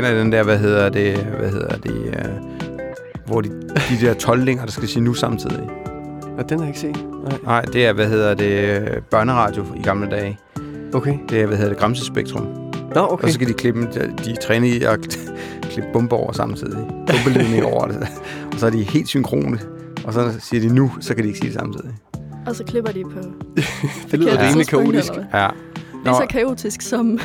Kender I den der, hvad hedder det, hvad hedder det, uh, hvor de, de der 12 der skal sige nu samtidig? Og den har jeg ikke set. Nej. Nej, det er, hvad hedder det, børneradio i gamle dage. Okay. Det er, hvad hedder det, Gramsespektrum. Nå, okay. Og så skal de klippe, de, de træner i at klippe bomber over samtidig. Bombeledning over det. Og så er de helt synkrone. Og så siger de nu, så kan de ikke sige det samtidig. Og så klipper de på det lyder rimelig kaotisk. Ja. Lige så kaotisk som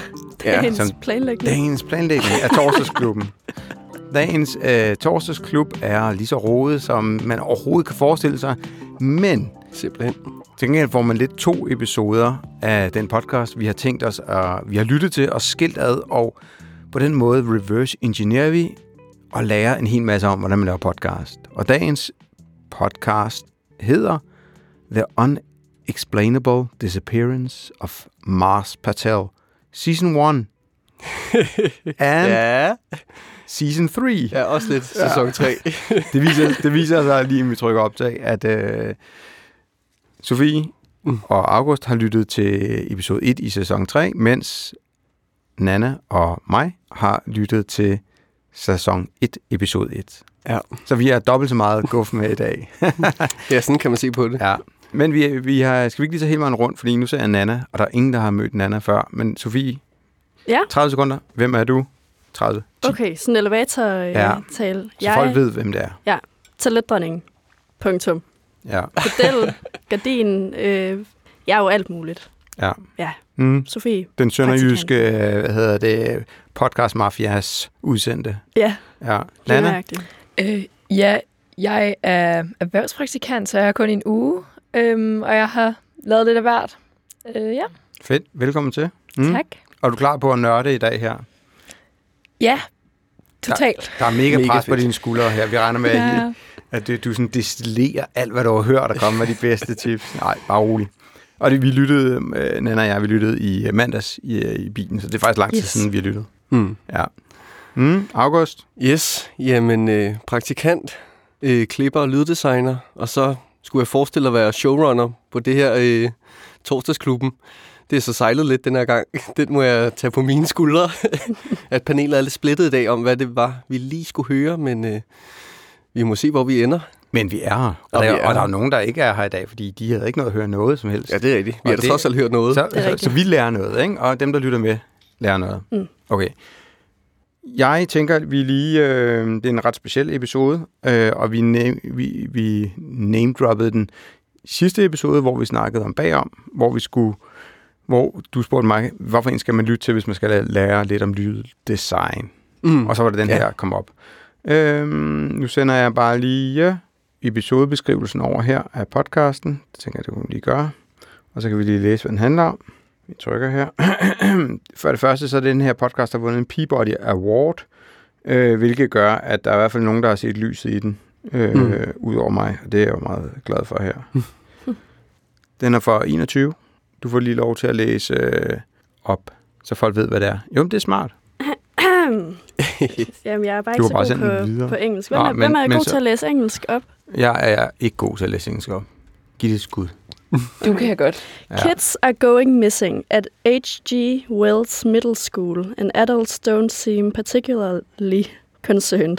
Ja, dagens som planlægning. Dagens planlægning af torsdagsklubben. Dagens øh, torsdagsklub er lige så rodet, som man overhovedet kan forestille sig. Men Simpelthen. til gengæld får man lidt to episoder af den podcast, vi har tænkt os, og vi har lyttet til og skilt ad, og på den måde reverse engineer vi og lærer en hel masse om, hvordan man laver podcast. Og dagens podcast hedder The Unexplainable Disappearance of Mars Patel. Season 1 and Ja. Season 3. Ja, også lidt sæson 3. Det viser, det viser sig lige, når vi trykker optag, at øh, Sofie Mm. og August har lyttet til episode 1 i sæson 3, mens Nana og mig har lyttet til sæson 1, episode 1. Ja. Så vi er dobbelt så meget guf med i dag. ja, sådan kan man se på det. ja. Men vi, vi har, skal vi ikke lige tage hele vejen rundt, fordi nu ser jeg Nana, og der er ingen, der har mødt Nana før. Men Sofie, Ja, 30 sekunder. Hvem er du? 30. okay. Sådan en elevator-tale. Ja. Tale. Så folk ved, hvem det er. Talentdronning. Punktum. Ja. Pedel. Gardin. Øh, jeg er jo alt muligt. ja. Ja. Mm. Sofie. Den sønderjyske, øh, hvad hedder det, podcast mafias udsendte. Ja, Ja. Nana? Øh, ja, jeg er erhvervspraktikant, så jeg er kun i en uge, øhm, og jeg har lavet lidt af hvert. Øh, ja, Fedt. Velkommen til. mm. tak. Og er du klar på at nørde i dag her? Ja, totalt. Der er mega, Mega pres på fedt. dine skuldre her. Vi regner med, at, Ja. at du, du sådan destillerer alt, hvad du har hørt, og kommer med de bedste tips. Nej, bare rolig. Og det, vi lyttede, øh, Nana og jeg, vi lyttede i øh, mandags i, øh, i bilen, så det er faktisk lang tid Yes. siden, vi har lyttet. Mm. Ja. Mm, August? Yes, jamen øh, praktikant, øh, klipper og lyddesigner, og så skulle jeg forestille at være showrunner på det her øh, torsdagsklubben. Det er så sejlet lidt den her gang. Den må jeg tage på mine skuldre. at panelet er lidt splittet i dag om, hvad det var, vi lige skulle høre, men øh, vi må se, hvor vi ender. Men vi er her. Og, Og der, er og der er nogen, der ikke er her i dag, fordi de havde ikke noget at høre noget som helst. Ja, det er rigtigt. Vi Og har da trods alt hørt noget. Så, så, så rigtigt. vi lærer noget, ikke? Og dem, der lytter med, lærer noget. Mm. Okay. Jeg tænker, at vi lige... Øh, det er en ret speciel episode, øh, og vi, name, vi, vi name-droppede den sidste episode, hvor vi snakkede om bagom, hvor vi skulle... Hvor du spurgte mig, hvorfor en skal man lytte til, hvis man skal lære lidt om lyddesign? Mm. Og så var det den Ja. her, kom op. Øhm, nu sender jeg bare lige episodebeskrivelsen over her af podcasten. Det tænker jeg, det kunne vi lige gøre. Og så kan vi lige læse, hvad den handler om. Vi trykker her. For det første, så er den her podcast har vundet en Peabody Award, øh, hvilket gør, at der er i hvert fald nogen, der har set lyset i den, øh, Mm. ud over mig. Og det er jeg jo meget glad for her. den er for 21. Du får lige lov til at læse øh, op, så folk ved, hvad det er. Jo, men det er smart. Jamen, jeg er bare ikke så bare god på, på engelsk. Hvem, Nå, er, men- hvem er men god så- til at læse engelsk op? Jeg er ikke god til at læse engelsk op. Giv det et skud. Du kan godt. Ja. Kids are going missing at H.G. Wells Middle School, and adults don't seem particularly concerned.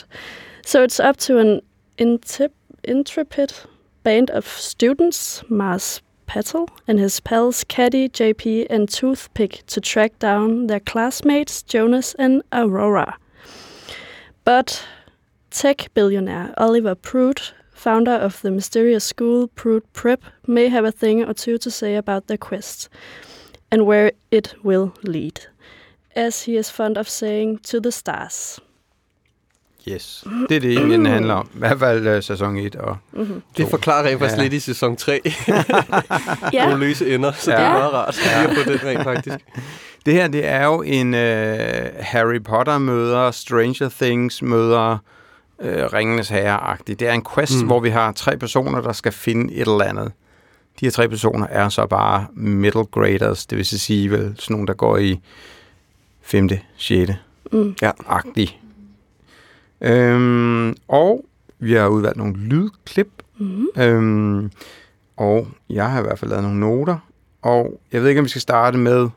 So it's up to an intip- intrepid band of students, Mars Patel and his pals Caddy, JP, and Toothpick to track down their classmates Jonas and Aurora. But tech billionaire Oliver Pruitt founder of the mysterious school Pruitt Prep, may have a thing or two to say about their quest and where it will lead. As he is fond of saying, to the stars. Yes. Det er det egentlig, den handler om. I hvert fald uh, sæson 1 og Mm-hmm. Det forklarer rent faktisk Ja. lidt i sæson 3. Ja, Nogle løse ender, så ja. det Ja. er meget rart lige at få den rent faktisk. Det her, det er jo en uh, Harry Potter møder, Stranger Things møder, uh, Ringenes Herre-agtigt. Det er en quest, Mm. hvor vi har tre personer, der skal finde et eller andet. De her tre personer er så bare middle graders, det vil sige vel sådan nogle, der går i 5., 6. mm. agtig. Øhm, og vi har udvalgt nogle lydklip, Mm. øhm, og jeg har i hvert fald lavet nogle noter, og jeg ved ikke, om vi skal starte med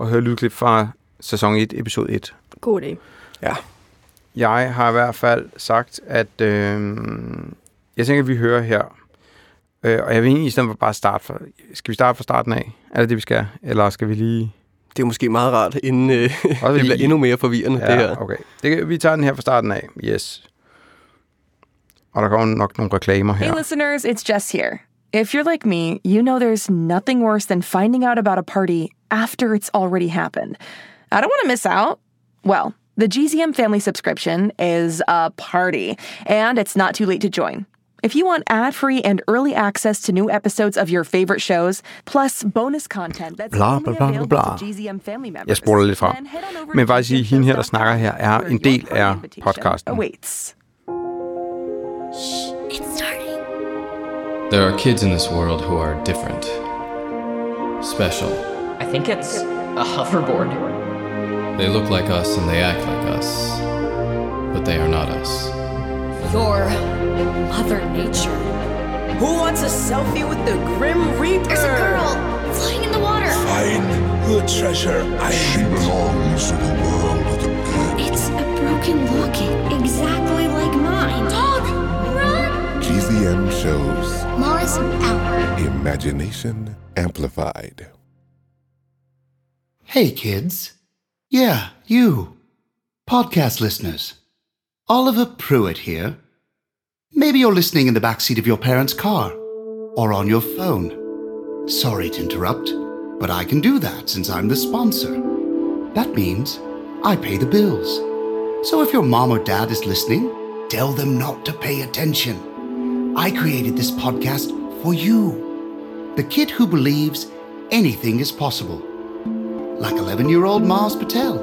at høre lydklip fra sæson 1, episode 1. god idé. Ja. Jeg har i hvert fald sagt, at øh, jeg tænker, at vi hører her. Øh, og jeg vil egentlig i stedet for bare starte fra... Skal vi starte fra starten af? Er det det, vi skal? Eller skal vi lige... Det er måske meget rart, inden øh, Også det bliver endnu mere forvirrende, det her. okay. Det, kan- vi tager den her fra starten af. Yes. Og der kommer nok nogle reklamer her. Hey, listeners, it's Jess here. If you're like me, you know there's nothing worse than finding out about a party after it's already happened. I don't want to miss out. Well, the GZM family subscription is a party, and it's not too late to join. If you want ad free and early access to new episodes of your favorite shows, plus bonus content that's Bla, only bla, bla, available bla. to GZM family members, Jeg spoler lidt frem. then head on over Men to bare sige, hende her, der snakker her, er en del af podcasten. Awaits. It's starting. There are kids in this world who are different, special. I think it's a hoverboard. They look like us and they act like us, but they are not us. Your Mother Nature. Who wants a selfie with the Grim Reaper? There's a girl flying in the water. Find the treasure I She belongs to the world of the dead. It's a broken locket, exactly like mine. Dog, run! GZM shows Mars out. Imagination Amplified. Hey, kids. Yeah, you. Podcast listeners. Oliver Pruitt here. Maybe you're listening in the backseat of your parents' car or on your phone. Sorry to interrupt, but I can do that since I'm the sponsor. That means I pay the bills. So if your mom or dad is listening, tell them not to pay attention. I created this podcast for you, the kid who believes anything is possible like 11 year old Mars Patel.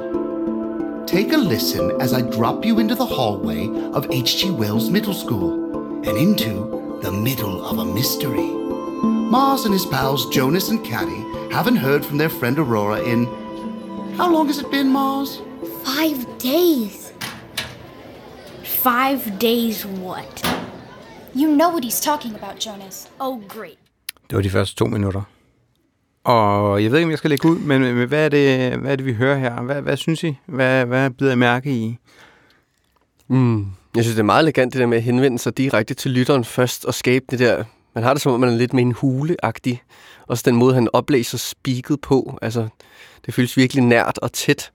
Take a listen as I drop you into the hallway of H.G. Wells Middle School and into the middle of a mystery. Mars and his pals Jonas and Caddy haven't heard from their friend Aurora in. How long has it been, Mars? Five days. Five days what? You know what he's talking about, Jonas. Oh, great. Det var de første to minutter. Og jeg ved ikke, om jeg skal lægge ud, men, men hvad, er det, hvad er det, vi hører her? Hvad, hvad synes I? Hvad, hvad bider I mærke i? Mm. Jeg synes, det er meget elegant, det der med at henvende sig direkte til lytteren først og skabe det der... Man har det som om, man er lidt med en hule-agtig. Også den måde, han oplæser speaket på. Altså, det føles virkelig nært og tæt.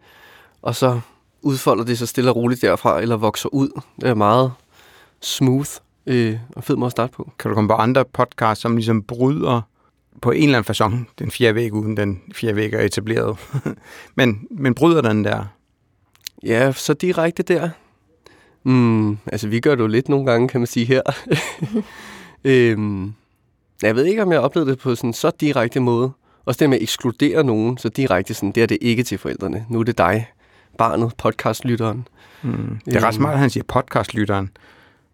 Og så udfolder det sig stille og roligt derfra, eller vokser ud. Det er meget smooth øh, og fed måde at starte på. Kan du komme på andre podcasts, som ligesom bryder på en eller anden fasong den fjerde væg, uden den fjerde væg er etableret? men, men bryder den der? Ja, så direkte der. Mm, altså, vi gør det jo lidt nogle gange, kan man sige her. øhm, jeg ved ikke, om jeg oplevede det på sådan så direkte måde. Også det med at ekskludere nogen, så direkte sådan, det er det ikke til forældrene. Nu er det dig, barnet, podcastlytteren. Mm. Det er ret smart, at han siger podcastlytteren.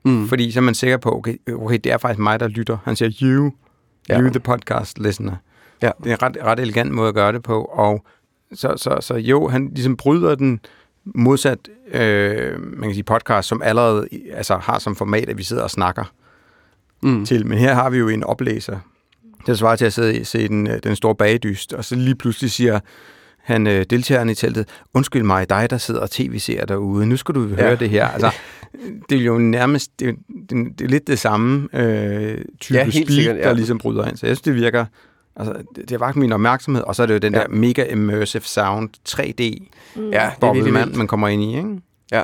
Mm. Fordi så er man sikker på, okay, okay, det er faktisk mig, der lytter. Han siger you, Ja. you the podcast listener. Ja. Det er en ret, ret elegant måde at gøre det på. Og så, så, så jo, han ligesom bryder den modsat, øh, man kan sige podcast, som allerede altså, har som format, at vi sidder og snakker Mm. til. Men her har vi jo en oplæser. Det svarer til at sidde og se den, øh, den store bagedyst, og så lige pludselig siger han øh, deltageren i teltet, undskyld mig, dig der sidder og tv-ser derude, nu skal du høre Ja. det her. Altså, det er jo nærmest, det, er- det, det er lidt det samme øh, type Ja, speak, sikkert, ja. der ligesom bryder ind. Så jeg synes, det virker, altså, det, det har vagt min opmærksomhed, og så er det jo den Ja. der mega immersive sound, 3D Ja, det er virkelig man, kommer ind i, ikke? Ja.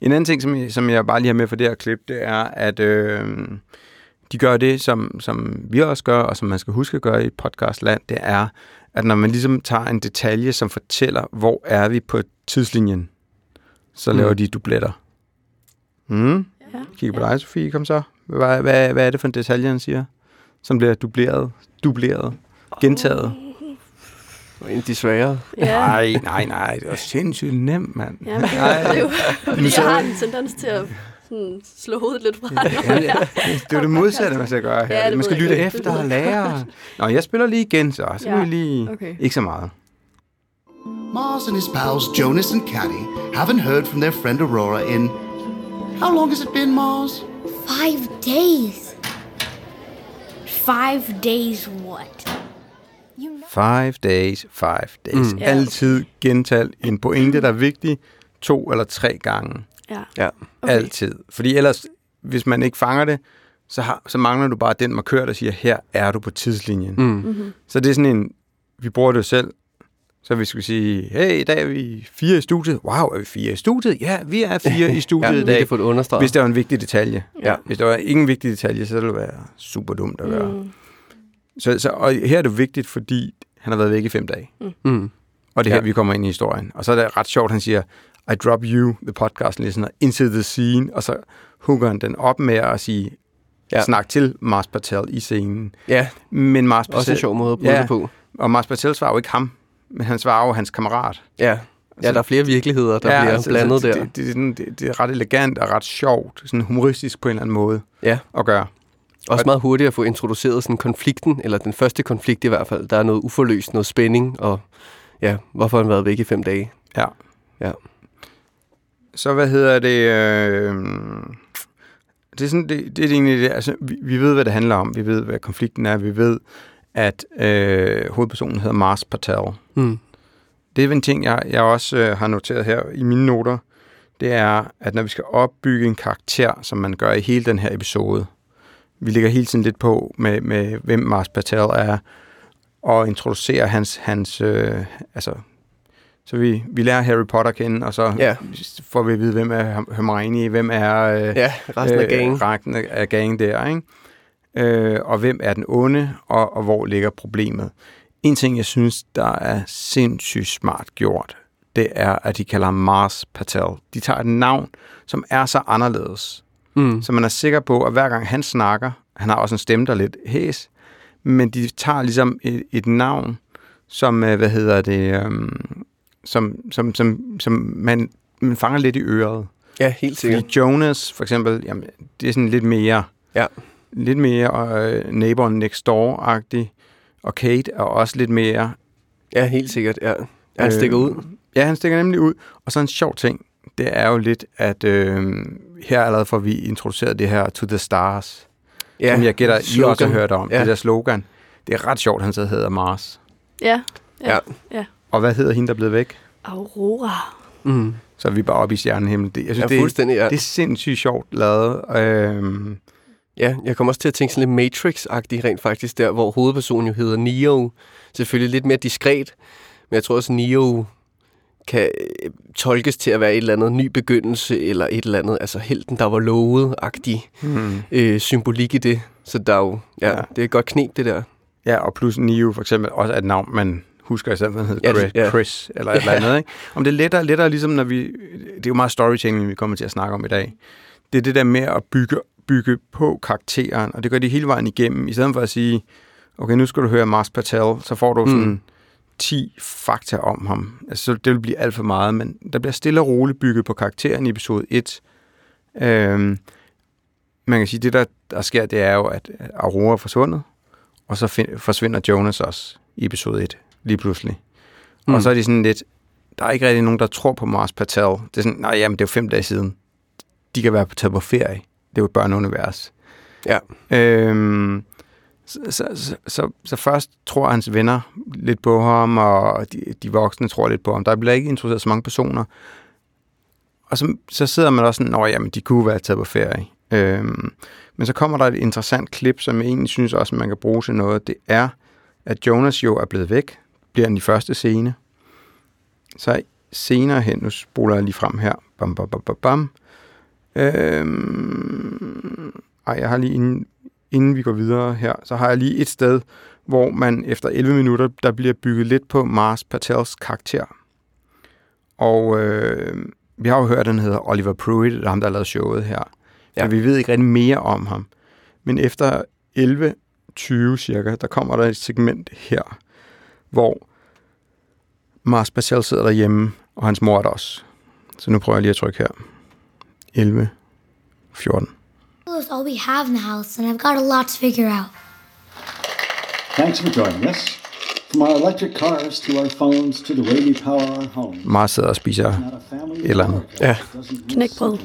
En anden ting, som jeg, som jeg bare lige har med for det her klip, det er, at øh, de gør det, som, som vi også gør, og som man skal huske at gøre i et podcastland, det er, at når man ligesom tager en detalje, som fortæller, hvor er vi på tidslinjen, så Mm. laver de dubletter. Mm. Ja. Kigger på dig, Sofie, kom så. Hvad, hvad, hvad er det for en detalje, han siger? Som bliver dubleret, dubleret, gentaget. Og en af de svære. Ja. Nej, nej, nej, det var sindssygt nemt, mand. Ja, men det Nej. er jo, fordi jeg har en tendens til at sådan, slå hovedet lidt fra. Ja, det, det er jo det modsatte, man skal gøre her. Ja, det man skal lytte efter og lære. Nå, jeg spiller lige igen, så. Så Ja, lige... okay. Ikke så meget. Mars and his pals Jonas and Caddy haven't heard from their friend Aurora in. How long has it been, Mars? Five days. Five days what? Five days, five days. Mm. Mm. Altid gental en pointe, der er vigtig. to eller tre gange. Ja. Ja. Okay. Altid. Fordi ellers, hvis man ikke fanger det, så, har, så mangler du bare den markør, der siger, her er du på tidslinjen. Mm. Mm-hmm. Så det er sådan en, vi bruger det jo selv, så vi skulle sige, hey, i dag er vi fire i studiet. Wow, er vi fire i studiet? Ja, vi er fire i studiet ja, i vi dag. kan få det understreget. Hvis der var en vigtig detalje. Ja. Hvis der var ingen vigtig detalje, så ville det være super dumt at gøre. Mm. Så, så, og her er det vigtigt, fordi han har været væk i fem dage. Mm. Og det er her, Ja. vi kommer ind i historien. Og så er det ret sjovt, han siger, I drop you, the podcast listener, into the scene. Og så hooker han den op med at sige, Ja. ja. snak til Mars Patel i scenen. Ja, Men Mars Patel, også en sjov måde at bruge ja, det på. Og Mars Patel svarer jo ikke ham, men han svarer jo hans kammerat. Ja. ja, der er flere virkeligheder, der bliver altså, blandet det, der. Det, det, er det, det er ret elegant og ret sjovt, sådan humoristisk på en eller anden måde Ja. at gøre. Også meget hurtigt at få introduceret sådan konflikten, eller den første konflikt i hvert fald. Der er noget uforløst, noget spænding, og ja, hvorfor har han været væk i fem dage? Ja. Ja. Så hvad hedder det? Øh, det er sådan, det, det er egentlig det. Altså, vi, vi ved, hvad det handler om. Vi ved, hvad konflikten er. Vi ved, at øh, hovedpersonen hedder Mars Patel. Mm. Det er en ting, jeg, jeg også øh, har noteret her i mine noter. Det er, at når vi skal opbygge en karakter, som man gør i hele den her episode, vi ligger hele tiden lidt på med, med hvem Mars Patel er, og introducerer hans, hans øh, altså, så vi, vi lærer Harry Potter at kende, og så Ja. får vi at vide, hvem er Herm- Hermione, hvem er øh, Ja, resten af gangen. resten af- gangen der, ikke? Øh, og hvem er den onde, og, og hvor ligger problemet. En ting, jeg synes, der er sindssygt smart gjort, det er, at de kalder Mars Patel. De tager et navn, som er så anderledes, Mm. så man er sikker på, at hver gang han snakker, han har også en stemme, der er lidt hæs, men de tager ligesom et, et navn, som, øh, hvad hedder det, øhm, som, som, som, som man, man fanger lidt i øret. Ja, helt sikkert. Fordi Jonas, for eksempel, jamen, det er sådan lidt mere, Ja. lidt mere øh, neighbor next door-agtig, og Kate er også lidt mere... Ja, helt sikkert, ja. Han stikker ud. Ja, han stikker nemlig ud. Og så en sjov ting, det er jo lidt, at øh, her allerede får vi introduceret det her To the Stars, Ja, som jeg gætter, I slogan. også har hørt om, Ja. det der slogan. Det er ret sjovt, han så hedder Mars. Ja. Ja. ja. Og hvad hedder hende, der er blevet væk? Aurora. Mm. Så er vi bare oppe i stjernehimmel. Det, jeg synes, Ja, det, fuldstændig, ja. det er sindssygt sjovt lavet. Øhm, Ja, jeg kommer også til at tænke sådan lidt Matrix-agtigt rent faktisk, der hvor hovedpersonen jo hedder Neo. Selvfølgelig lidt mere diskret, men jeg tror også, Neo kan øh, tolkes til at være et eller andet ny begyndelse, eller et eller andet, altså helten, der var lovet-agtig hmm. øh, symbolik i det. Så der er jo, ja, Ja. ja. det er et godt knep, det der. Ja, og plus Neo for eksempel også er et navn, man husker i stedet for, at han Ja, hedder det- Chris, ja. Chris eller et eller andet. Ikke? Om det er lettere, lettere ligesom når vi... Det er jo meget storytelling, vi kommer til at snakke om i dag. Det er det der med at bygge, bygge på karakteren, og det gør de hele vejen igennem. I stedet for at sige, okay, nu skal du høre Mars Patel, så får du Mm. sådan 10 fakta om ham. Altså, så det vil blive alt for meget, men der bliver stille og roligt bygget på karakteren i episode 1. Øhm, man kan sige, det der, der sker, det er jo, at Aurora er forsvundet, og så find, forsvinder Jonas også i episode 1, lige pludselig. Mm. Og så er de sådan lidt, der er ikke rigtig nogen, der tror på Mars Patel. Det er sådan, nej, jamen, det er jo fem dage siden. De kan være på taget på ferie. Det er jo et børneunivers. Ja. Øhm, så, så, så, så, så først tror hans venner lidt på ham, og de, de voksne tror lidt på ham. Der bliver ikke introduceret så mange personer. Og så, så sidder man også sådan, nå jamen, de kunne være taget på ferie. Øhm, men så kommer der et interessant klip, som jeg egentlig synes også, man kan bruge til noget. Det er, at Jonas jo er blevet væk. Bliver den i første scene. Så senere hen, nu spoler jeg lige frem her. Bam, bam, bam, bam, bam. Øhm, ej, jeg har lige inden, inden vi går videre her, så har jeg lige et sted, hvor man efter 11 minutter, der bliver bygget lidt på Mars Patels karakter. Og øh, vi har jo hørt, at han hedder Oliver Pruitt, det er ham, der har lavet showet her. Ja. Men vi ved ikke rigtig mere om ham. Men efter 11.20 cirka, der kommer der et segment her, hvor Mars Patel sidder derhjemme, og hans mor er der også. Så nu prøver jeg lige at trykke her. 11, 14. It's all we have in the house, and I've got a lot to figure out. Thanks for joining us. From our electric cars to our phones to the way we power our homes. Mars sidder og spiser et eller andet. Ja. Knækbrød.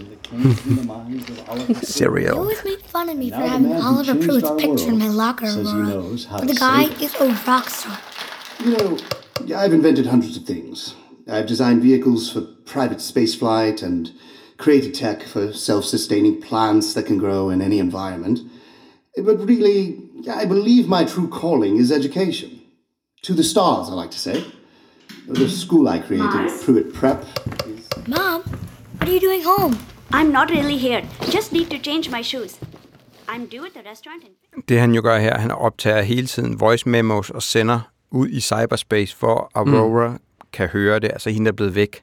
Cereal. You always make fun of me for having Oliver Pruitt's picture in my world locker, says he Aurora. knows how But to the guy is a rock star. You know, I've invented hundreds of things. I've designed vehicles for private spaceflight and created tech for self sustaining plants that can grow in any environment. But really, I believe my true calling is education. To the stars, I like to say. The school I created, Mars? Pruitt Prep. Mom, what are you doing home? I'm not really here. Just need to change my shoes. I'm due at the restaurant in Det han jo gør her, han optager hele tiden voice memos og sender ud i cyberspace, for Aurora mm. kan høre det, altså hende der er blevet væk.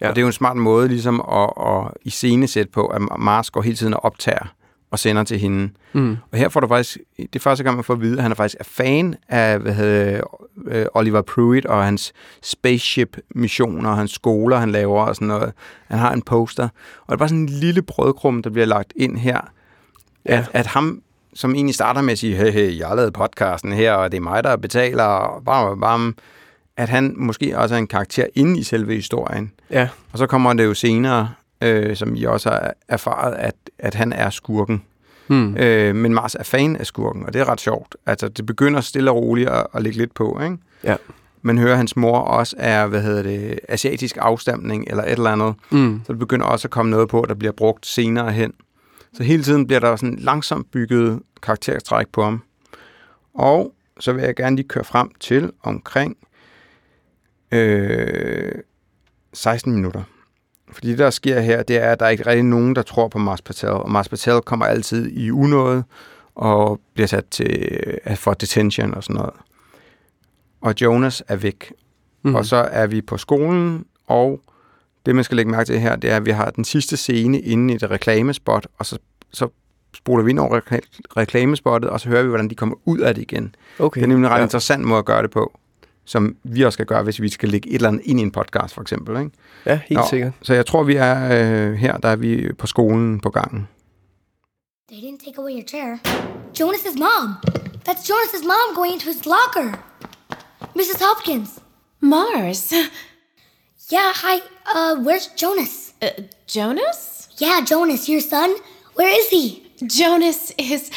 Ja. Og det er jo en smart måde ligesom at, at iscenesætte på, at Mars går hele tiden og optager og sender til hende. Mm. Og her får du faktisk, det er første gang, man får at vide, at han er faktisk er fan af hvad hedder, øh, Oliver Pruitt og hans spaceship-missioner, og hans skoler, han laver og sådan noget. Han har en poster. Og det er bare sådan en lille brødkrum, der bliver lagt ind her, Ja. at, at ham, som egentlig starter med at sige, hey, hey, jeg har lavet podcasten her, og det er mig, der betaler, og bam, bam, at han måske også er en karakter inde i selve historien. Ja. Og så kommer det jo senere, øh, som I også har erfaret, at, at han er skurken. Hmm. Øh, men Mars er fan af skurken, og det er ret sjovt. Altså, det begynder stille og roligt at, at lægge lidt på, ikke? Ja. Man hører, at hans mor også er, hvad hedder det, asiatisk afstamning, eller et eller andet. Mm. Så det begynder også at komme noget på, der bliver brugt senere hen. Så hele tiden bliver der sådan langsomt bygget karaktertræk på ham. Og så vil jeg gerne lige køre frem til omkring øh, 16 minutter. Fordi det, der sker her, det er, at der er ikke rigtig nogen, der tror på Mars Patel. Og Mars Patel kommer altid i unåde og bliver sat til, øh, for detention og sådan noget. Og Jonas er væk. Mm. Og så er vi på skolen, og det, man skal lægge mærke til her, det er, at vi har den sidste scene inde i et reklamespot, og så, så spoler vi ind over rekla- reklamespottet, og så hører vi, hvordan de kommer ud af det igen. Okay. Det er nemlig en ret Ja. interessant måde at gøre det på, som vi også skal gøre, hvis vi skal lægge et eller andet ind i en podcast, for eksempel. Ikke? Ja, helt sikkert. Så jeg tror, vi er øh, her, der er vi på skolen på gangen. They didn't take away your chair. Jonas's mom. That's Jonas's mom going into his locker. Mrs. Hopkins. Mars. Yeah, hi. Uh, where's Jonas? Uh, Jonas? Yeah, Jonas, your son. Where is he? Jonas is.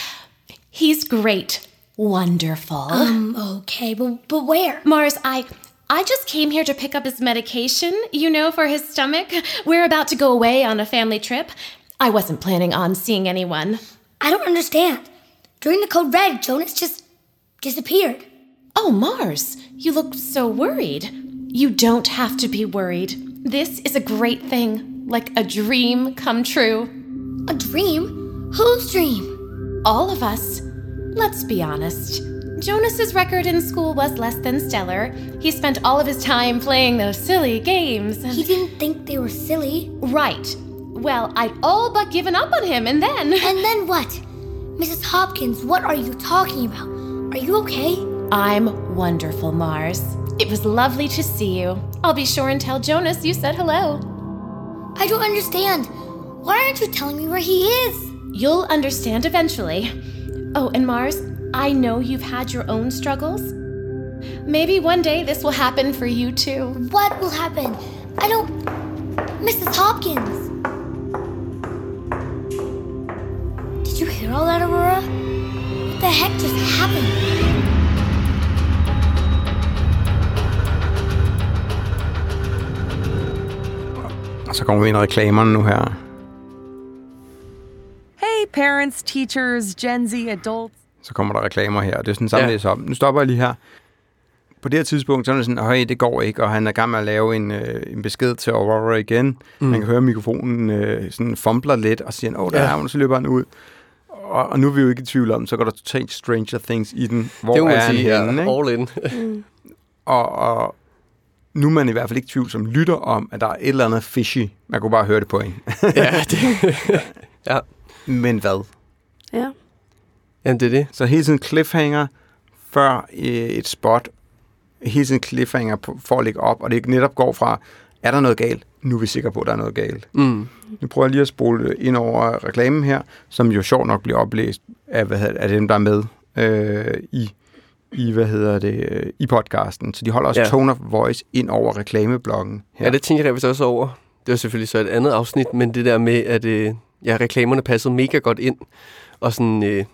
He's great. Wonderful. Um, okay, but but where? Mars, I. I just came here to pick up his medication, you know, for his stomach. We're about to go away on a family trip. I wasn't planning on seeing anyone. I don't understand. During the code red, Jonas just disappeared. Oh, Mars, you look so worried. You don't have to be worried. This is a great thing, like a dream come true. A dream? Whose dream? All of us. Let's be honest. Jonas's record in school was less than stellar. He spent all of his time playing those silly games. And... He didn't think they were silly. Right. Well, I'd all but given up on him, and then. And then what? Mrs. Hopkins, what are you talking about? Are you okay? I'm wonderful, Mars. It was lovely to see you. I'll be sure and tell Jonas you said hello. I don't understand. Why aren't you telling me where he is? You'll understand eventually. Oh, and Mars, I know you've had your own struggles. Maybe one day this will happen for you too. What will happen? I don't. Mrs. Hopkins! Did you hear all that, Aurora? What the heck just happened? Så kommer vi ind i reklamerne nu her. Hey, parents, teachers, Gen Z, adults. Så kommer der reklamer her, og det er sådan samlet ja. op. Nu stopper jeg lige her. På det her tidspunkt, så er det sådan, høj, det går ikke, og han er med at lave en, øh, en besked til Aurora igen. Mm. Man kan høre mikrofonen øh, sådan fumbler lidt, og siger, åh, der Ja. er hun, så løber han ud. Og, og nu er vi jo ikke i tvivl om, så går der totalt Stranger Things i den. Hvor Det må man er han sige, ja. henne, ikke? All in. Og, og nu er man i hvert fald ikke i tvivl som lytter om, at der er et eller andet fishy. Man kunne bare høre det på en. ja, det, ja. Men hvad? Ja. Jamen, det er det. Så hele tiden cliffhanger før øh, et spot. Hele tiden cliffhanger på, for at lægge op, og det netop går fra, er der noget galt? Nu er vi sikre på, at der er noget galt. Mm. Nu prøver jeg lige at spole ind over reklamen her, som jo sjovt nok bliver oplæst af, hvad hedder, af dem, der er med øh, i, i, hvad hedder det, øh, i podcasten. Så de holder også Ja. tone of voice ind over reklameblokken her. Ja, det tænker jeg vist også over. Det var selvfølgelig så et andet afsnit, men det der med, at øh, ja, reklamerne passede mega godt ind, og sådan øh,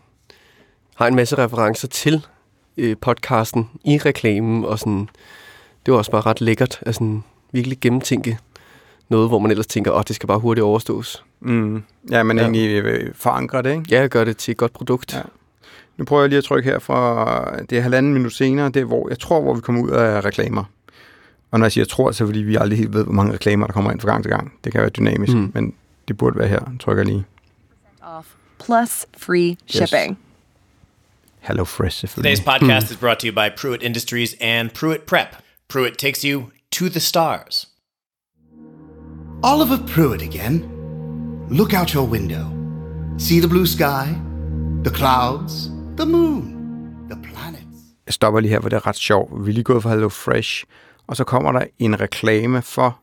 har en masse referencer til øh, podcasten i reklamen, og sådan, det var også bare ret lækkert, at sådan, virkelig gennemtænke noget, hvor man ellers tænker, åh, det skal bare hurtigt overstås. Mm. Ja, men Ja. egentlig øh, forankre det, ikke? Ja, gør det til et godt produkt. Ja. Nu prøver jeg lige at trykke her fra, det er halvanden minut senere, det er hvor, jeg tror, hvor vi kommer ud af reklamer. Og når jeg siger tror, så er det, fordi vi aldrig helt ved, hvor mange reklamer, der kommer ind fra gang til gang. Det kan være dynamisk, Mm. men det burde være her, trykker lige. Off plus free shipping. Hello Fresh. Today's podcast is brought to you by Pruitt Industries and Pruitt Prep. Pruitt takes you to the stars. Oliver Pruitt again. Look out your window. See the blue sky, the clouds, the moon, the planets. Jeg stopper lige her, for det er ret sjovt. Vi er lige gået fra Hello Fresh, og så kommer der en reklame for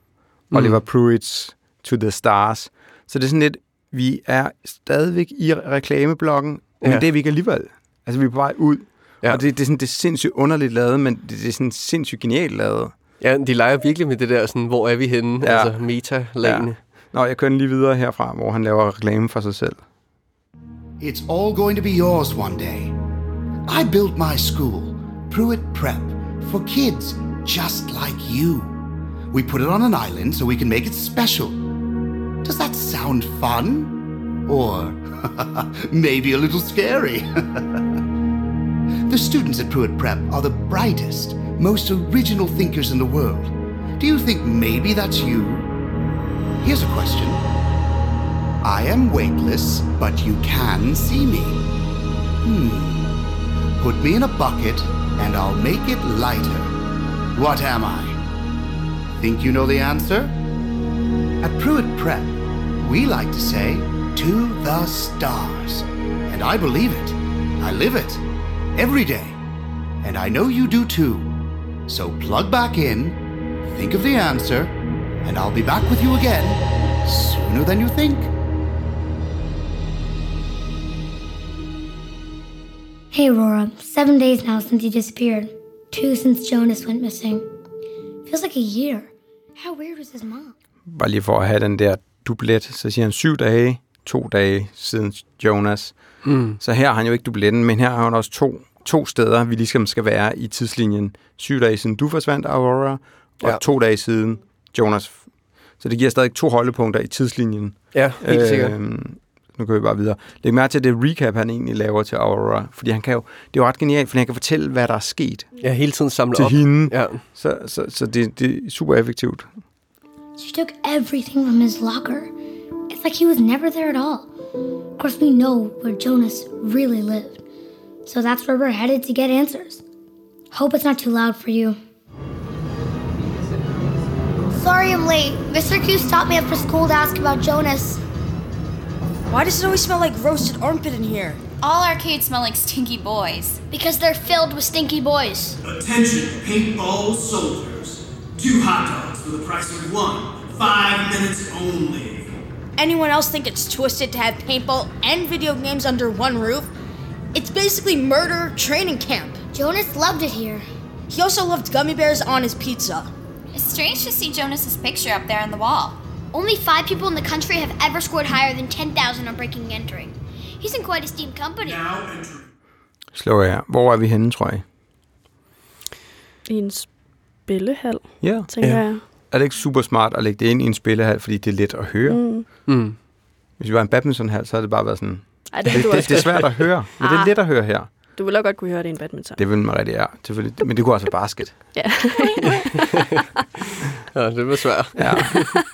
Mm. Oliver Pruitt's To The Stars. Så det er sådan lidt, vi er stadigvæk i reklameblokken, men Ja. det er vi ikke alligevel. Altså, vi er på vej ud. Ja. Ja. Og det, det, er sådan, det er sindssygt underligt lavet, men det, det er sådan sindssygt genialt lavet. Ja, de leger virkelig med det der, sådan, hvor er vi henne? Ja. Altså meta-lagene. Nå, jeg kører lige videre herfra, hvor han laver reklame for sig selv. It's all going to be yours one day. I built my school, Pruitt Prep, for kids just like you. We put it on an island so we can make it special. Does that sound fun? Or maybe a little scary? the students at Pruitt Prep are the brightest, most original thinkers in the world. Do you think maybe that's you? Here's a question. I am weightless, but you can see me. Hmm. Put me in a bucket, and I'll make it lighter. What am I? Think you know the answer? At Pruitt Prep, we like to say, to the stars. And I believe it. I live it. Every day. And I know you do too. So plug back in, think of the answer, and I'll be back with you again sooner than you think. Hey, Aurora. Seven days now since you disappeared. Two since Jonas went missing. Feels like a year. How weird was his mom? Bare lige for at have den der dublet, så siger han syv dage, to dage siden Jonas. Mm. Så her har han jo ikke dubletten, men her har han også to, to steder, vi ligesom skal være i tidslinjen. Syv dage siden du forsvandt, Aurora, og Ja. to dage siden Jonas. Så det giver stadig to holdepunkter i tidslinjen. Ja, helt sikkert. Nu kan vi bare videre. Læg mærke til det recap, han egentlig laver til Aurora. Fordi han kan jo, det er jo ret genialt, fordi han kan fortælle, hvad der er sket Ja, hele tiden samle til op. hende. Ja. Så, så, så det, det er super effektivt. She took everything from his locker. It's like he was never there at all. Of course, we know where Jonas really lived. So that's where we're headed to get answers. Hope it's not too loud for you. Sorry I'm late. Mr. Q stopped me after school to ask about Jonas. Why does it always smell like roasted armpit in here? All arcades smell like stinky boys. Because they're filled with stinky boys. Attention, paintball soldiers. Two hot dogs for the price of one. Five minutes only. Anyone else think it's twisted to have paintball and video games under one roof? It's basically murder training camp. Jonas loved it here. He also loved gummy bears on his pizza. It's strange to see Jonas's picture up there on the wall. Only five people in the country have ever scored higher than 10,000 on breaking and entering. He's in quite esteemed company. Slår jeg. Hvor er vi henne, tror jeg? I en spillehal, Ja. tænker jeg. Er det ikke super smart at lægge det ind i en spillehal, fordi det er let at høre? Mm. Mm. Hvis vi var en badmintonhal, så havde det bare været sådan... Ej, det du det, også det er svært at høre, men det er Ah. let at høre her. Du ville også godt kunne høre det i en badminton. Det vil man rigtig er, selvfølgelig. Men det kunne også være basket. Ja. Ja, det var svært. Ja.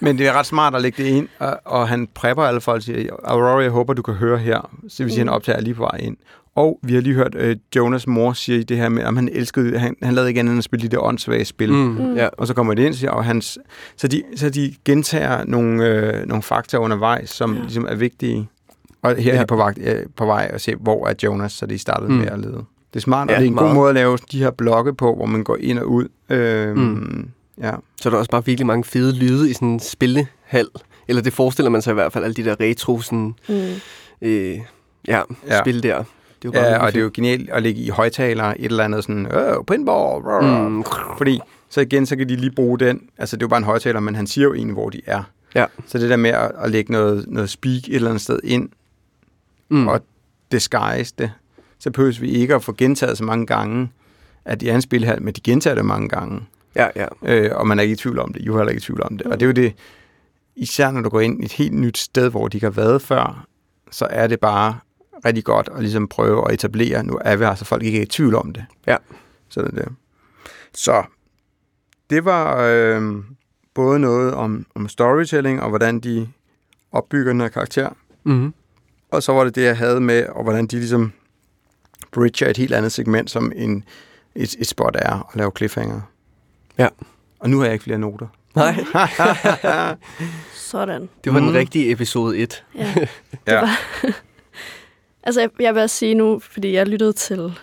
Men det er ret smart at lægge det ind, og, og han prepper alle folk og siger, Aurora, jeg håber, du kan høre her. Så vil sige, Mm. han optager lige på vej ind. Og vi har lige hørt uh, Jonas' mor sige det her med, om han elskede, han, han lavede ikke andet end at spille de der åndssvage spil. Mm, Mm. ja. Og så kommer det ind, siger, og hans, så, de, så de gentager nogle, øh, nogle fakta undervejs, som ja. ligesom er vigtige. Og her ja. er Ja. de på, vagt, øh, på vej at se, hvor er Jonas, så de startede Mm. med at lede. Det er smart, og Ja, det er en god meget. måde at lave de her blokke på, hvor man går ind og ud. Øhm, Mm. Ja. Så er der også bare virkelig mange fede lyde i sådan en spillehal. Eller det forestiller man sig i hvert fald, alle de der retro sådan, Mm. øh, ja, Ja. spil der. Det er bare Ja, og det er jo genialt at lægge i højtalere et eller andet sådan, øh, pinball. Mm. fordi så igen, så kan de lige bruge den, altså det er jo bare en højtaler, men han siger jo egentlig, hvor de er. Ja. Så det der med at, at lægge noget, noget speak et eller andet sted ind, Mm. og disguise det, så behøver vi ikke at få gentaget så mange gange, at de er en spilhal, men de gentager det mange gange. Ja, ja. Øh, og man er ikke i tvivl om det. I er heller ikke i tvivl om det. Mm. Og det er jo det, især når du går ind i et helt nyt sted, hvor de ikke har været før, så er det bare rigtig godt at ligesom prøve at etablere, nu er vi her, så folk ikke er i tvivl om det. Ja. Så det. Så det var øh, både noget om, om storytelling, og hvordan de opbygger den her karakter. Mhm. Og så var det det, jeg havde med, og hvordan de ligesom bridger et helt andet segment, som en, et, et spot er at lave cliffhanger. Ja. Og nu har jeg ikke flere noter. Nej. Sådan. Det var den Mm. rigtige episode 1. Ja. Det var... altså, jeg, jeg vil også sige nu, fordi jeg lyttede til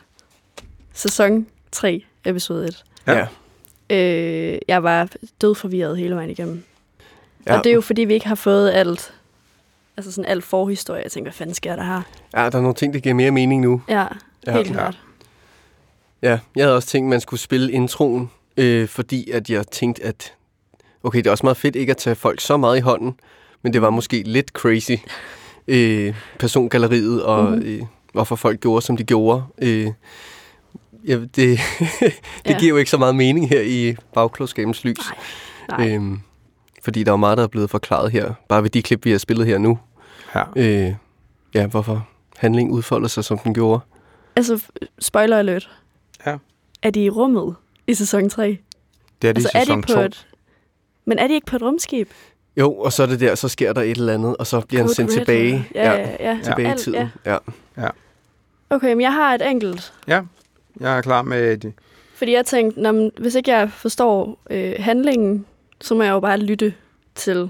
sæson 3, episode 1. Ja. Øh, jeg var død forvirret hele vejen igennem. Ja. Ja. Og det er jo, fordi vi ikke har fået alt, altså sådan alt forhistorie. Jeg tænker, hvad fanden sker der her? Ja, der er nogle ting, der giver mere mening nu. Ja, Ja. helt klart. Ja, jeg havde også tænkt, at man skulle spille introen, øh, fordi at jeg tænkte, at okay, det er også meget fedt ikke at tage folk så meget i hånden, men det var måske lidt crazy, øh, persongalleriet, og Mhm. mm-hmm. øh, hvorfor folk gjorde, som de gjorde. Øh, ja, det det Ja. giver jo ikke så meget mening her i bagklodskabens lys. Nej. Øhm, fordi der er meget, der er blevet forklaret her, bare ved de klip, vi har spillet her nu. Ja. Øh, ja, hvorfor handlingen udfolder sig, som den gjorde. Altså, spoiler alert. Ja. Er de i rummet i sæson 3? Det er det altså, i sæson er de på 2. et... Men er de ikke på et rumskib? Jo, og så er det der, så sker der et eller andet, og så bliver han Code sendt Red, tilbage. Ja, ja, ja. Tilbage Alt, i tiden. Ja. Ja. Okay, men jeg har et enkelt. ja, jeg er klar med det. Fordi jeg tænkte, når, man- hvis ikke jeg forstår øh, handlingen, så må jeg jo bare lytte til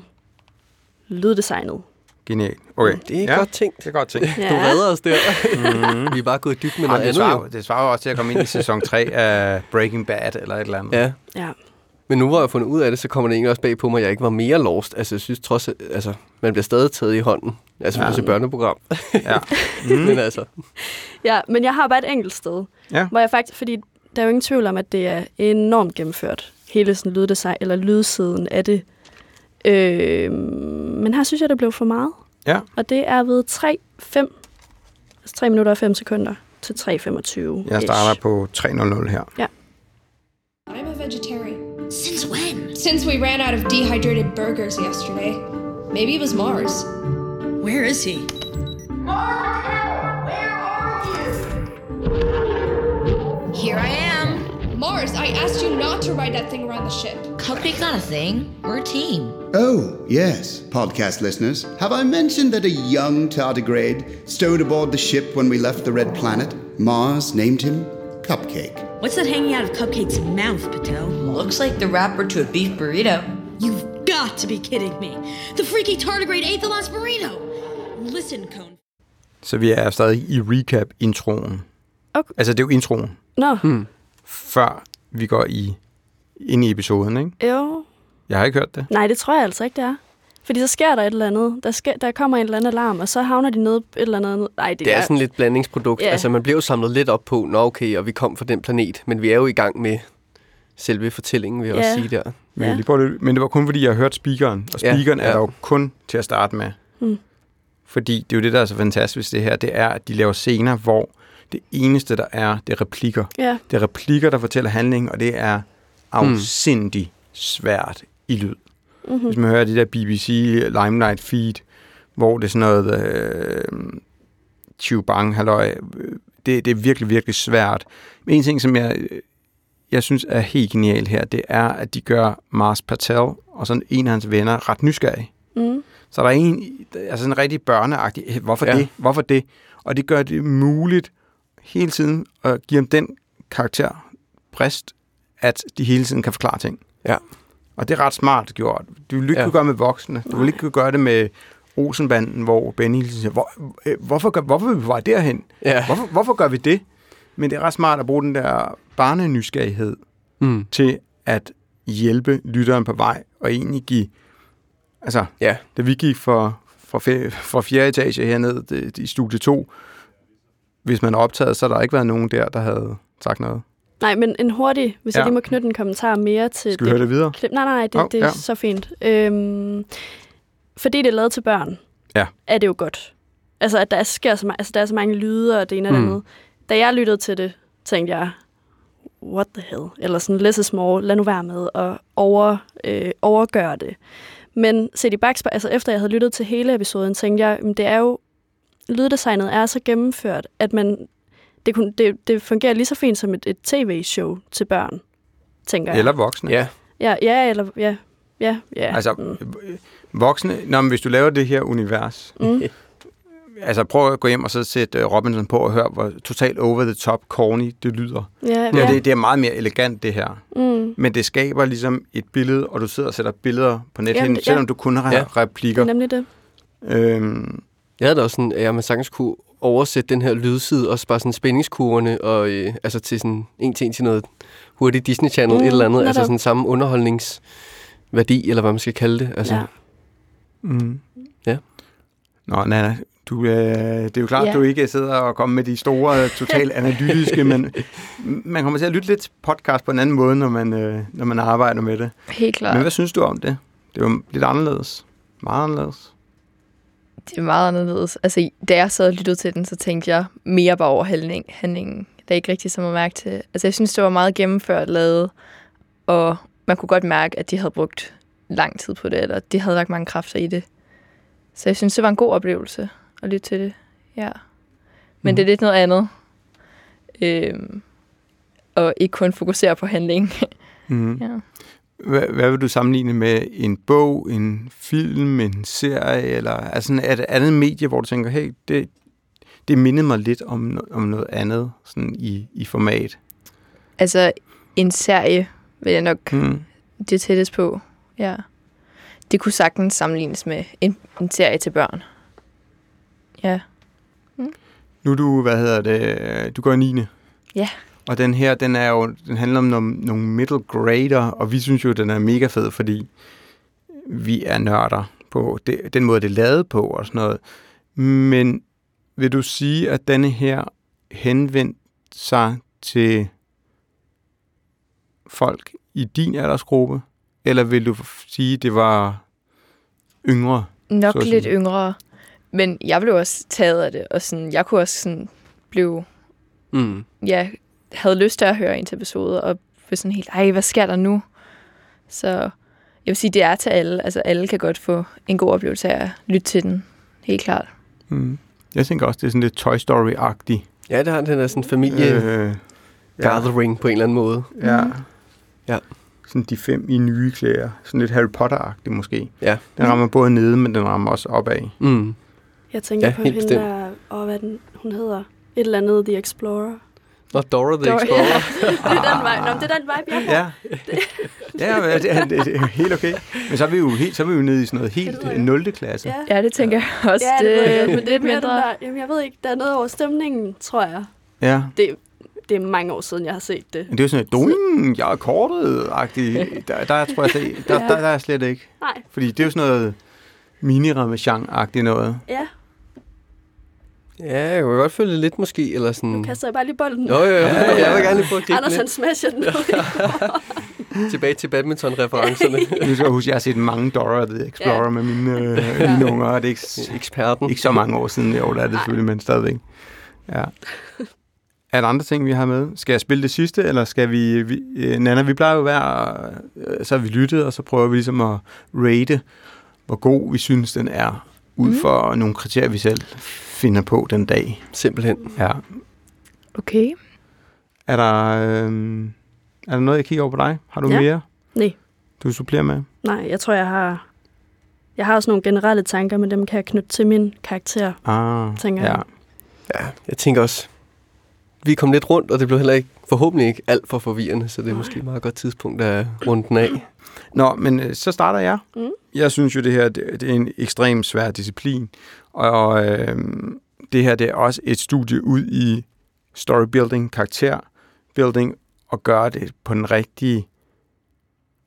lyddesignet. Genialt. Okay. Det er ja, godt tænkt. Det er godt tænkt. Ja. Du redder os der. Mhm. Vi er bare gået dybt med Jamen, noget det, andet, svarer, jo. det svarer jo også til at komme ind i sæson 3 af Breaking Bad eller et eller andet. Ja. Ja. Men nu hvor jeg har fundet ud af det, så kommer det egentlig også bag på mig, at jeg ikke var mere lost. Altså, jeg synes trods, at- altså, man bliver stadig taget i hånden. Altså, Ja. ja. et børneprogram. ja. Mm. Men altså, Ja, men jeg har bare et enkelt sted, Ja. hvor jeg faktisk, fordi der er jo ingen tvivl om, at det er enormt gennemført, hele sådan lyddesign, eller lydsiden af det. Øh, men her synes jeg, det blev for meget. Ja. Og det er ved 3, 5, altså 3 minutter og 5 sekunder til 3.25. Jeg starter på 3.00 her. Ja. I'm a vegetarian. Since when? Since we ran out of dehydrated burgers yesterday. Maybe it was Mars. Where is he? Here I am. Mars, I asked you not to ride that thing around the ship. Cupcake's not a thing. We're a team. Oh, yes, podcast listeners. Have I mentioned that a young tardigrade stowed aboard the ship when we left the Red Planet? Mars named him Cupcake. What's that hanging out of Cupcake's mouth, Patel? Looks like the wrapper to a beef burrito. You've got to be kidding me. The freaky tardigrade ate the last burrito. Listen, Cone. Så vi er stadig i recap-introen. Okay. Altså, det er jo introen, Nå, hmm. før vi går i ind i episoden, ikke? jo. Jeg har ikke hørt det. Nej, det tror jeg altså ikke, det er. Fordi så sker der et eller andet. Der, sker, der kommer en eller anden alarm, og så havner de nede et eller andet. Nej, det, det er sådan lidt blandingsprodukt. Ja. Altså, man bliver jo samlet lidt op på, nå okay, og vi kom fra den planet, men vi er jo i gang med selve fortællingen, vil jeg Ja. også sige der. Men, ja. lige lidt- men det var kun fordi, jeg har hørt speakeren. Og speakeren ja, ja. er der jo kun til at starte med. Hmm. Fordi det er jo det, der er så fantastisk ved det her, det er, at de laver scener, hvor det eneste, der er, det er replikker. Ja. Det er replikker, der fortæller handlingen, og det er afsindig svært i lyd. Mhm. Hvis man hører det der BBC Limelight feed, hvor det er sådan noget øh, chubang, halløj, øh, det, det er virkelig, virkelig svært. Men en ting, som jeg, jeg synes er helt genialt her, det er, at de gør Mars Patel og sådan en af hans venner ret nysgerrige. Mm. Så der er en, altså en rigtig børneagtig, "Hey, hvorfor ja. det, hvorfor det? Og det gør det muligt hele tiden at give dem den karakter, brist, at de hele tiden kan forklare ting. Ja. Og det er ret smart gjort. Du vil ikke Ja. kunne gøre med voksne. Du vil ikke kunne gøre det med Olsenbanden, hvor Benny siger, hvor, øh, hvorfor, gør, hvorfor vil vi bare derhen? Ja. Hvorfor, hvorfor gør vi det? Men det er ret smart at bruge den der barnenysgerrighed Mm. til at hjælpe lytteren på vej, og egentlig give... Altså, Ja. da vi gik fra, fra, fra fjerde etage herned i studie 2, hvis man er optaget, så har der ikke været nogen der, der havde sagt noget. Nej, men en hurtig, hvis ja. jeg lige må knytte en kommentar mere til Skal vi høre det videre? Klip. Nej, nej, nej, det, Hov, det er ja. så fint. Øhm, fordi det er lavet til børn, Ja. er det jo godt. Altså, at der sker så, altså, der er så mange lyde og det ene og det Mm. andet. Da jeg lyttede til det, tænkte jeg, what the hell? Eller sådan, less is more, lad nu være med at over, øh, overgøre det. Men set i bagspejl, altså efter jeg havde lyttet til hele episoden, tænkte jeg, det er jo, lyddesignet er så gennemført, at man, det, kunne, det, det fungerer lige så fint som et, et tv-show til børn, tænker jeg. Eller voksne. Ja. Ja, ja, eller, ja, ja, ja. Altså, mm. voksne, når, hvis du laver det her univers, Mm. altså prøv at gå hjem og så sætte uh, Robinson på og høre, hvor totalt over the top corny det lyder. Ja, ja. ja. Det, det er meget mere elegant, det her. Mm. Men det skaber ligesom et billede, og du sidder og sætter billeder på nettet, Jamen, selvom ja. du kun har Ja. ja. replikker. Det er nemlig det. Øhm, Jeg havde da også sådan, at jeg man sagtens kunne oversætte den her lydside, også bare sådan spændingskurverne, og øh, altså til sådan en til en til noget hurtigt Disney Channel, Mm, et eller andet, altså sådan samme underholdningsværdi, eller hvad man skal kalde det. Altså, Ja. mm. Ja. Nå, Nana, du, øh, det er jo klart, Ja. du ikke sidder og kommer med de store, totalt analytiske, men man kommer til at lytte lidt til podcast på en anden måde, når man, øh, når man arbejder med det. Helt klart. Men hvad synes du om det? Det var lidt anderledes. Meget anderledes. Det er meget anderledes. Altså, da jeg sad og lyttede til den, så tænkte jeg mere bare over handling, handlingen. Der er ikke rigtig så meget mærke til. Altså, jeg synes, det var meget gennemført lavet, og man kunne godt mærke, at de havde brugt lang tid på det, eller de havde lagt mange kræfter i det. Så jeg synes, det var en god oplevelse at lytte til det. Ja. Men Mhm. det er lidt noget andet. Øhm, og ikke kun fokusere på handling. Mm. ja. Hvad, hvad vil du sammenligne med en bog, en film, en serie, eller altså sådan et andet medie, hvor du tænker, hey, det, det mindede mig lidt om, om noget andet sådan i, i format? Altså, en serie vil jeg nok Mm. det tættest på. Ja. Det kunne sagtens sammenlignes med en, en serie til børn. Ja. Nu er du, hvad hedder det, du går i 9. Ja. Og den her, den er jo, den handler om nogle, nogle middle grader, og vi synes jo, den er mega fed, fordi vi er nørder på det, den måde, det er lavet på og sådan noget. Men vil du sige, at denne her henvendt sig til folk i din aldersgruppe? Eller vil du sige, det var yngre? Nok så lidt yngre. Men jeg blev også taget af det, og sådan, jeg kunne også sådan blive, Mm. ja, havde lyst til at høre ens episode, og blev sådan helt, ej, hvad sker der nu? Så jeg vil sige, det er til alle. Altså, alle kan godt få en god oplevelse af at lytte til den. Helt klart. Mm. Jeg tænker også, det er sådan lidt Toy Story-agtigt. Ja, det har den der sådan familie Øh, ja. gathering på en eller anden måde. Ja. Ja. Sådan de fem i nye klæder. Sådan lidt Harry Potter-agtigt måske. Ja. Den rammer både nede, men den rammer også opad. Mm. Jeg tænker Ja, på hende bestemt. der, og hvad den, hun hedder, et eller andet The Explorer. Og Dora the Dora- Explorer. Ja, det er den vej. Nå, men det er den vej, jeg Ja. Ja, men det er, det er helt okay. Men så er vi jo, helt, så er vi jo nede i sådan noget helt 0. klasse. Ja. Ja, det tænker jeg også. Ja, det, det, det, er men det er lidt mere mindre. der, jamen jeg ved ikke, der er noget over stemningen, tror jeg. ja. Det, det er mange år siden, jeg har set det. Men det er jo sådan et, doing, jeg er kortet-agtigt. Der, der, tror jeg, slet- der, der, der, er jeg slet ikke. Nej. Fordi det er jo sådan noget mini agtigt noget. Ja, Ja, jeg kunne godt følge lidt måske, eller sådan... nu kaster jeg bare lige bolden. Jo, jo, jo. Jeg vil gerne lige prøve at Anders, han smasher den tilbage til badminton-referencerne. Nu skal jeg huske, at jeg har set mange Dora the Explorer Ja. med mine, øh, mine unger, og det er ikke, Eksperten. ikke så mange år siden. Jo, der er det selvfølgelig, men stadigvæk. Ja. Er der andre ting, vi har med? Skal jeg spille det sidste, eller skal vi... vi øh, Nana, vi plejer jo være... Øh, så har vi lyttet, og så prøver vi ligesom at rate, hvor god vi synes, den er, ud Mhm. for nogle kriterier, vi selv finder på den dag. Simpelthen. Ja. Okay. Er der, øh, er der noget, jeg kigger over på dig? Har du Ja. mere, Nej, du supplerer med? nej, jeg tror, jeg har... Jeg har også nogle generelle tanker, men dem kan jeg knytte til min karakter, Ah, tænker ja. jeg. Ja, jeg tænker også, vi kom lidt rundt, og det blev heller ikke, forhåbentlig ikke alt for forvirrende, så det er måske et meget godt tidspunkt at runde den af. Nå, men øh, så starter jeg. Mm. Jeg synes jo, det her det, det er en ekstremt svær disciplin. Og øh, det her det er også et studie ud i storybuilding, karakterbuilding, og gøre det på den rigtige,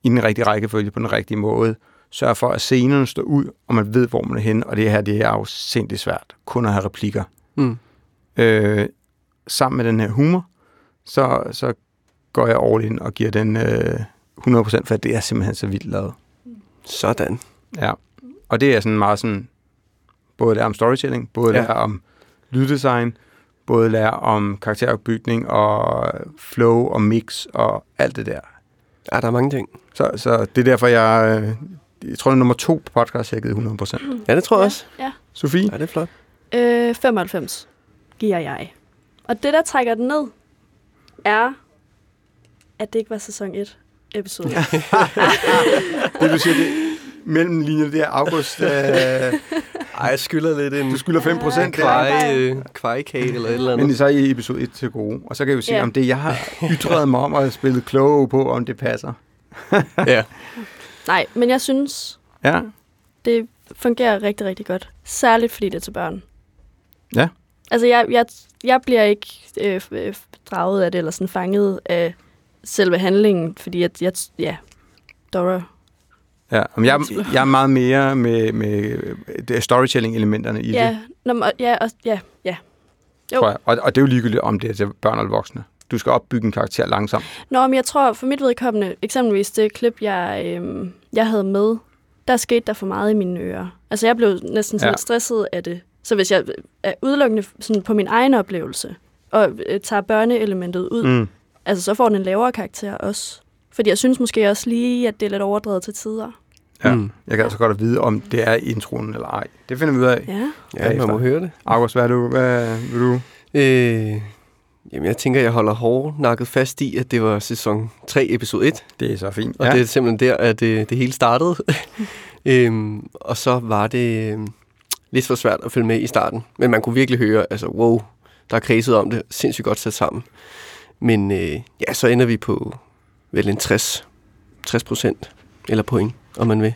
i den rigtige rækkefølge, på den rigtige måde. Sørg for, at scenerne står ud, og man ved, hvor man er henne. Og det her, det er jo sindssygt svært. Kun at have replikker. Mm. Øh, sammen med den her humor, så, så går jeg all in og giver den øh, 100%, for det er simpelthen så vildt lavet. Sådan. Ja, og det er sådan meget sådan, både der om storytelling, både Ja. der om lyddesign, både lærer om karakteropbygning og flow og mix og alt det der. Ja, der er mange ting. Så, så det er derfor, jeg, øh, jeg tror, det er nummer to podcast, jeg har givet 100 procent. Ja, det tror jeg også. Ja. Sofie? Ja, det er flot. Øh, 95 giver jeg. Og det, der trækker den ned, er, at det ikke var sæson 1 episode. det du siger, det mellem linjerne, det er August. Øh, Ej, jeg skylder lidt en... Du skylder 5 procent. Kvej, øh, kvejkage eller et eller andet. Men så er I episode 1 til gode. Og så kan jeg jo se, Ja. om det, jeg har ytret mig om og spillet kloge på, om det passer. ja. Nej, men jeg synes, Ja. det fungerer rigtig, rigtig godt. Særligt fordi det er til børn. Ja. Altså, jeg, jeg, jeg bliver ikke øh, øh, draget af det, eller sådan fanget af selve handlingen, fordi at jeg, ja, Dora. Ja, men jeg, jeg er meget mere med, med storytelling-elementerne i Ja, det, nå, men- ja, og, ja, ja. Jo. tror jeg. Og, og det er jo ligegyldigt, om det er til børn eller voksne. Du skal opbygge en karakter langsomt. Nå, men jeg tror, for mit vedkommende, eksempelvis det klip, jeg, øhm, jeg havde med, der skete der for meget i mine ører. Altså, jeg blev næsten sådan Ja. lidt stresset af det. Så hvis jeg er udelukkende sådan på min egen oplevelse, og øh, tager børneelementet ud, Mm. altså, så får den en lavere karakter også. Fordi jeg synes måske også lige, at det er lidt overdrevet til tider. Ja. Mm. Jeg kan altså godt at vide, om det er introen eller ej. Det finder vi ud af. Ja. Ja, man må høre det. August, hvad, er du, hvad vil du? Øh, jamen, jeg tænker, jeg holder hårdnakket fast i, at det var sæson 3, episode 1. Det er så fint. Og Ja. det er simpelthen der, at det, det hele startede. øhm, og så var det øhm, lidt for svært at følge med i starten. Men man kunne virkelig høre, altså wow, der er kredset om det. Sindssygt godt sat sammen. Men øh, ja, så ender vi på vel en 60, 60 procent eller point, om man vil.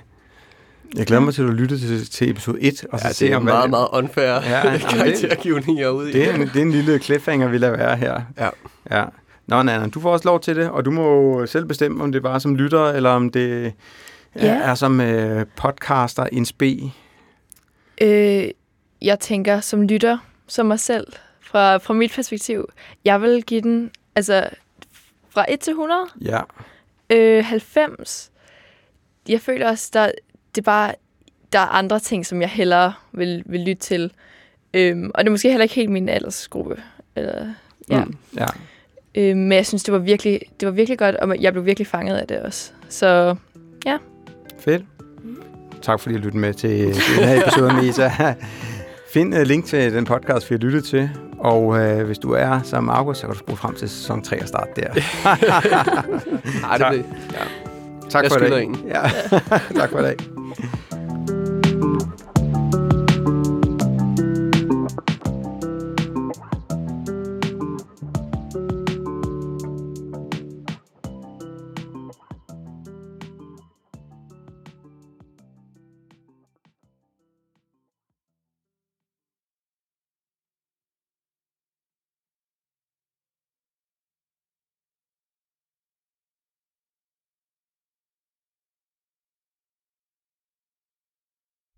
Jeg glæder mig til at lytte til, til episode 1. Og så Ja, se, det er om meget, hvad- meget unfair Ja, jamen, det- karaktergivning, jeg er ude i. Det er, en, det er en lille cliffhanger, vi lader være her. Ja. ja. Nå, Nana, du får også lov til det, og du må jo selv bestemme, om det er bare som lytter, eller om det Ja. er, er som øh, podcaster in spe. Øh, jeg tænker som lytter, som mig selv, fra, fra mit perspektiv, jeg vil give den, altså fra 1 til 100, Ja. øh, 90. Jeg føler også, der, det er bare, der er andre ting, som jeg hellere vil, vil lytte til. Øhm, og det er måske heller ikke helt min aldersgruppe. Eller, ja. Mm, ja. Øhm, men jeg synes, det var, virkelig, det var virkelig godt, og jeg blev virkelig fanget af det også. Så ja. Fedt. Tak fordi I lyttede med til den her episode med Isa. Find uh, link til den podcast, vi har lyttet til. Og uh, hvis du er som August, så kan du spole frem til sæson 3 og starte der. Ej, det Tak. blev, ja. Tak Jeg for i skylder dag. en. Ja. tak for i dag.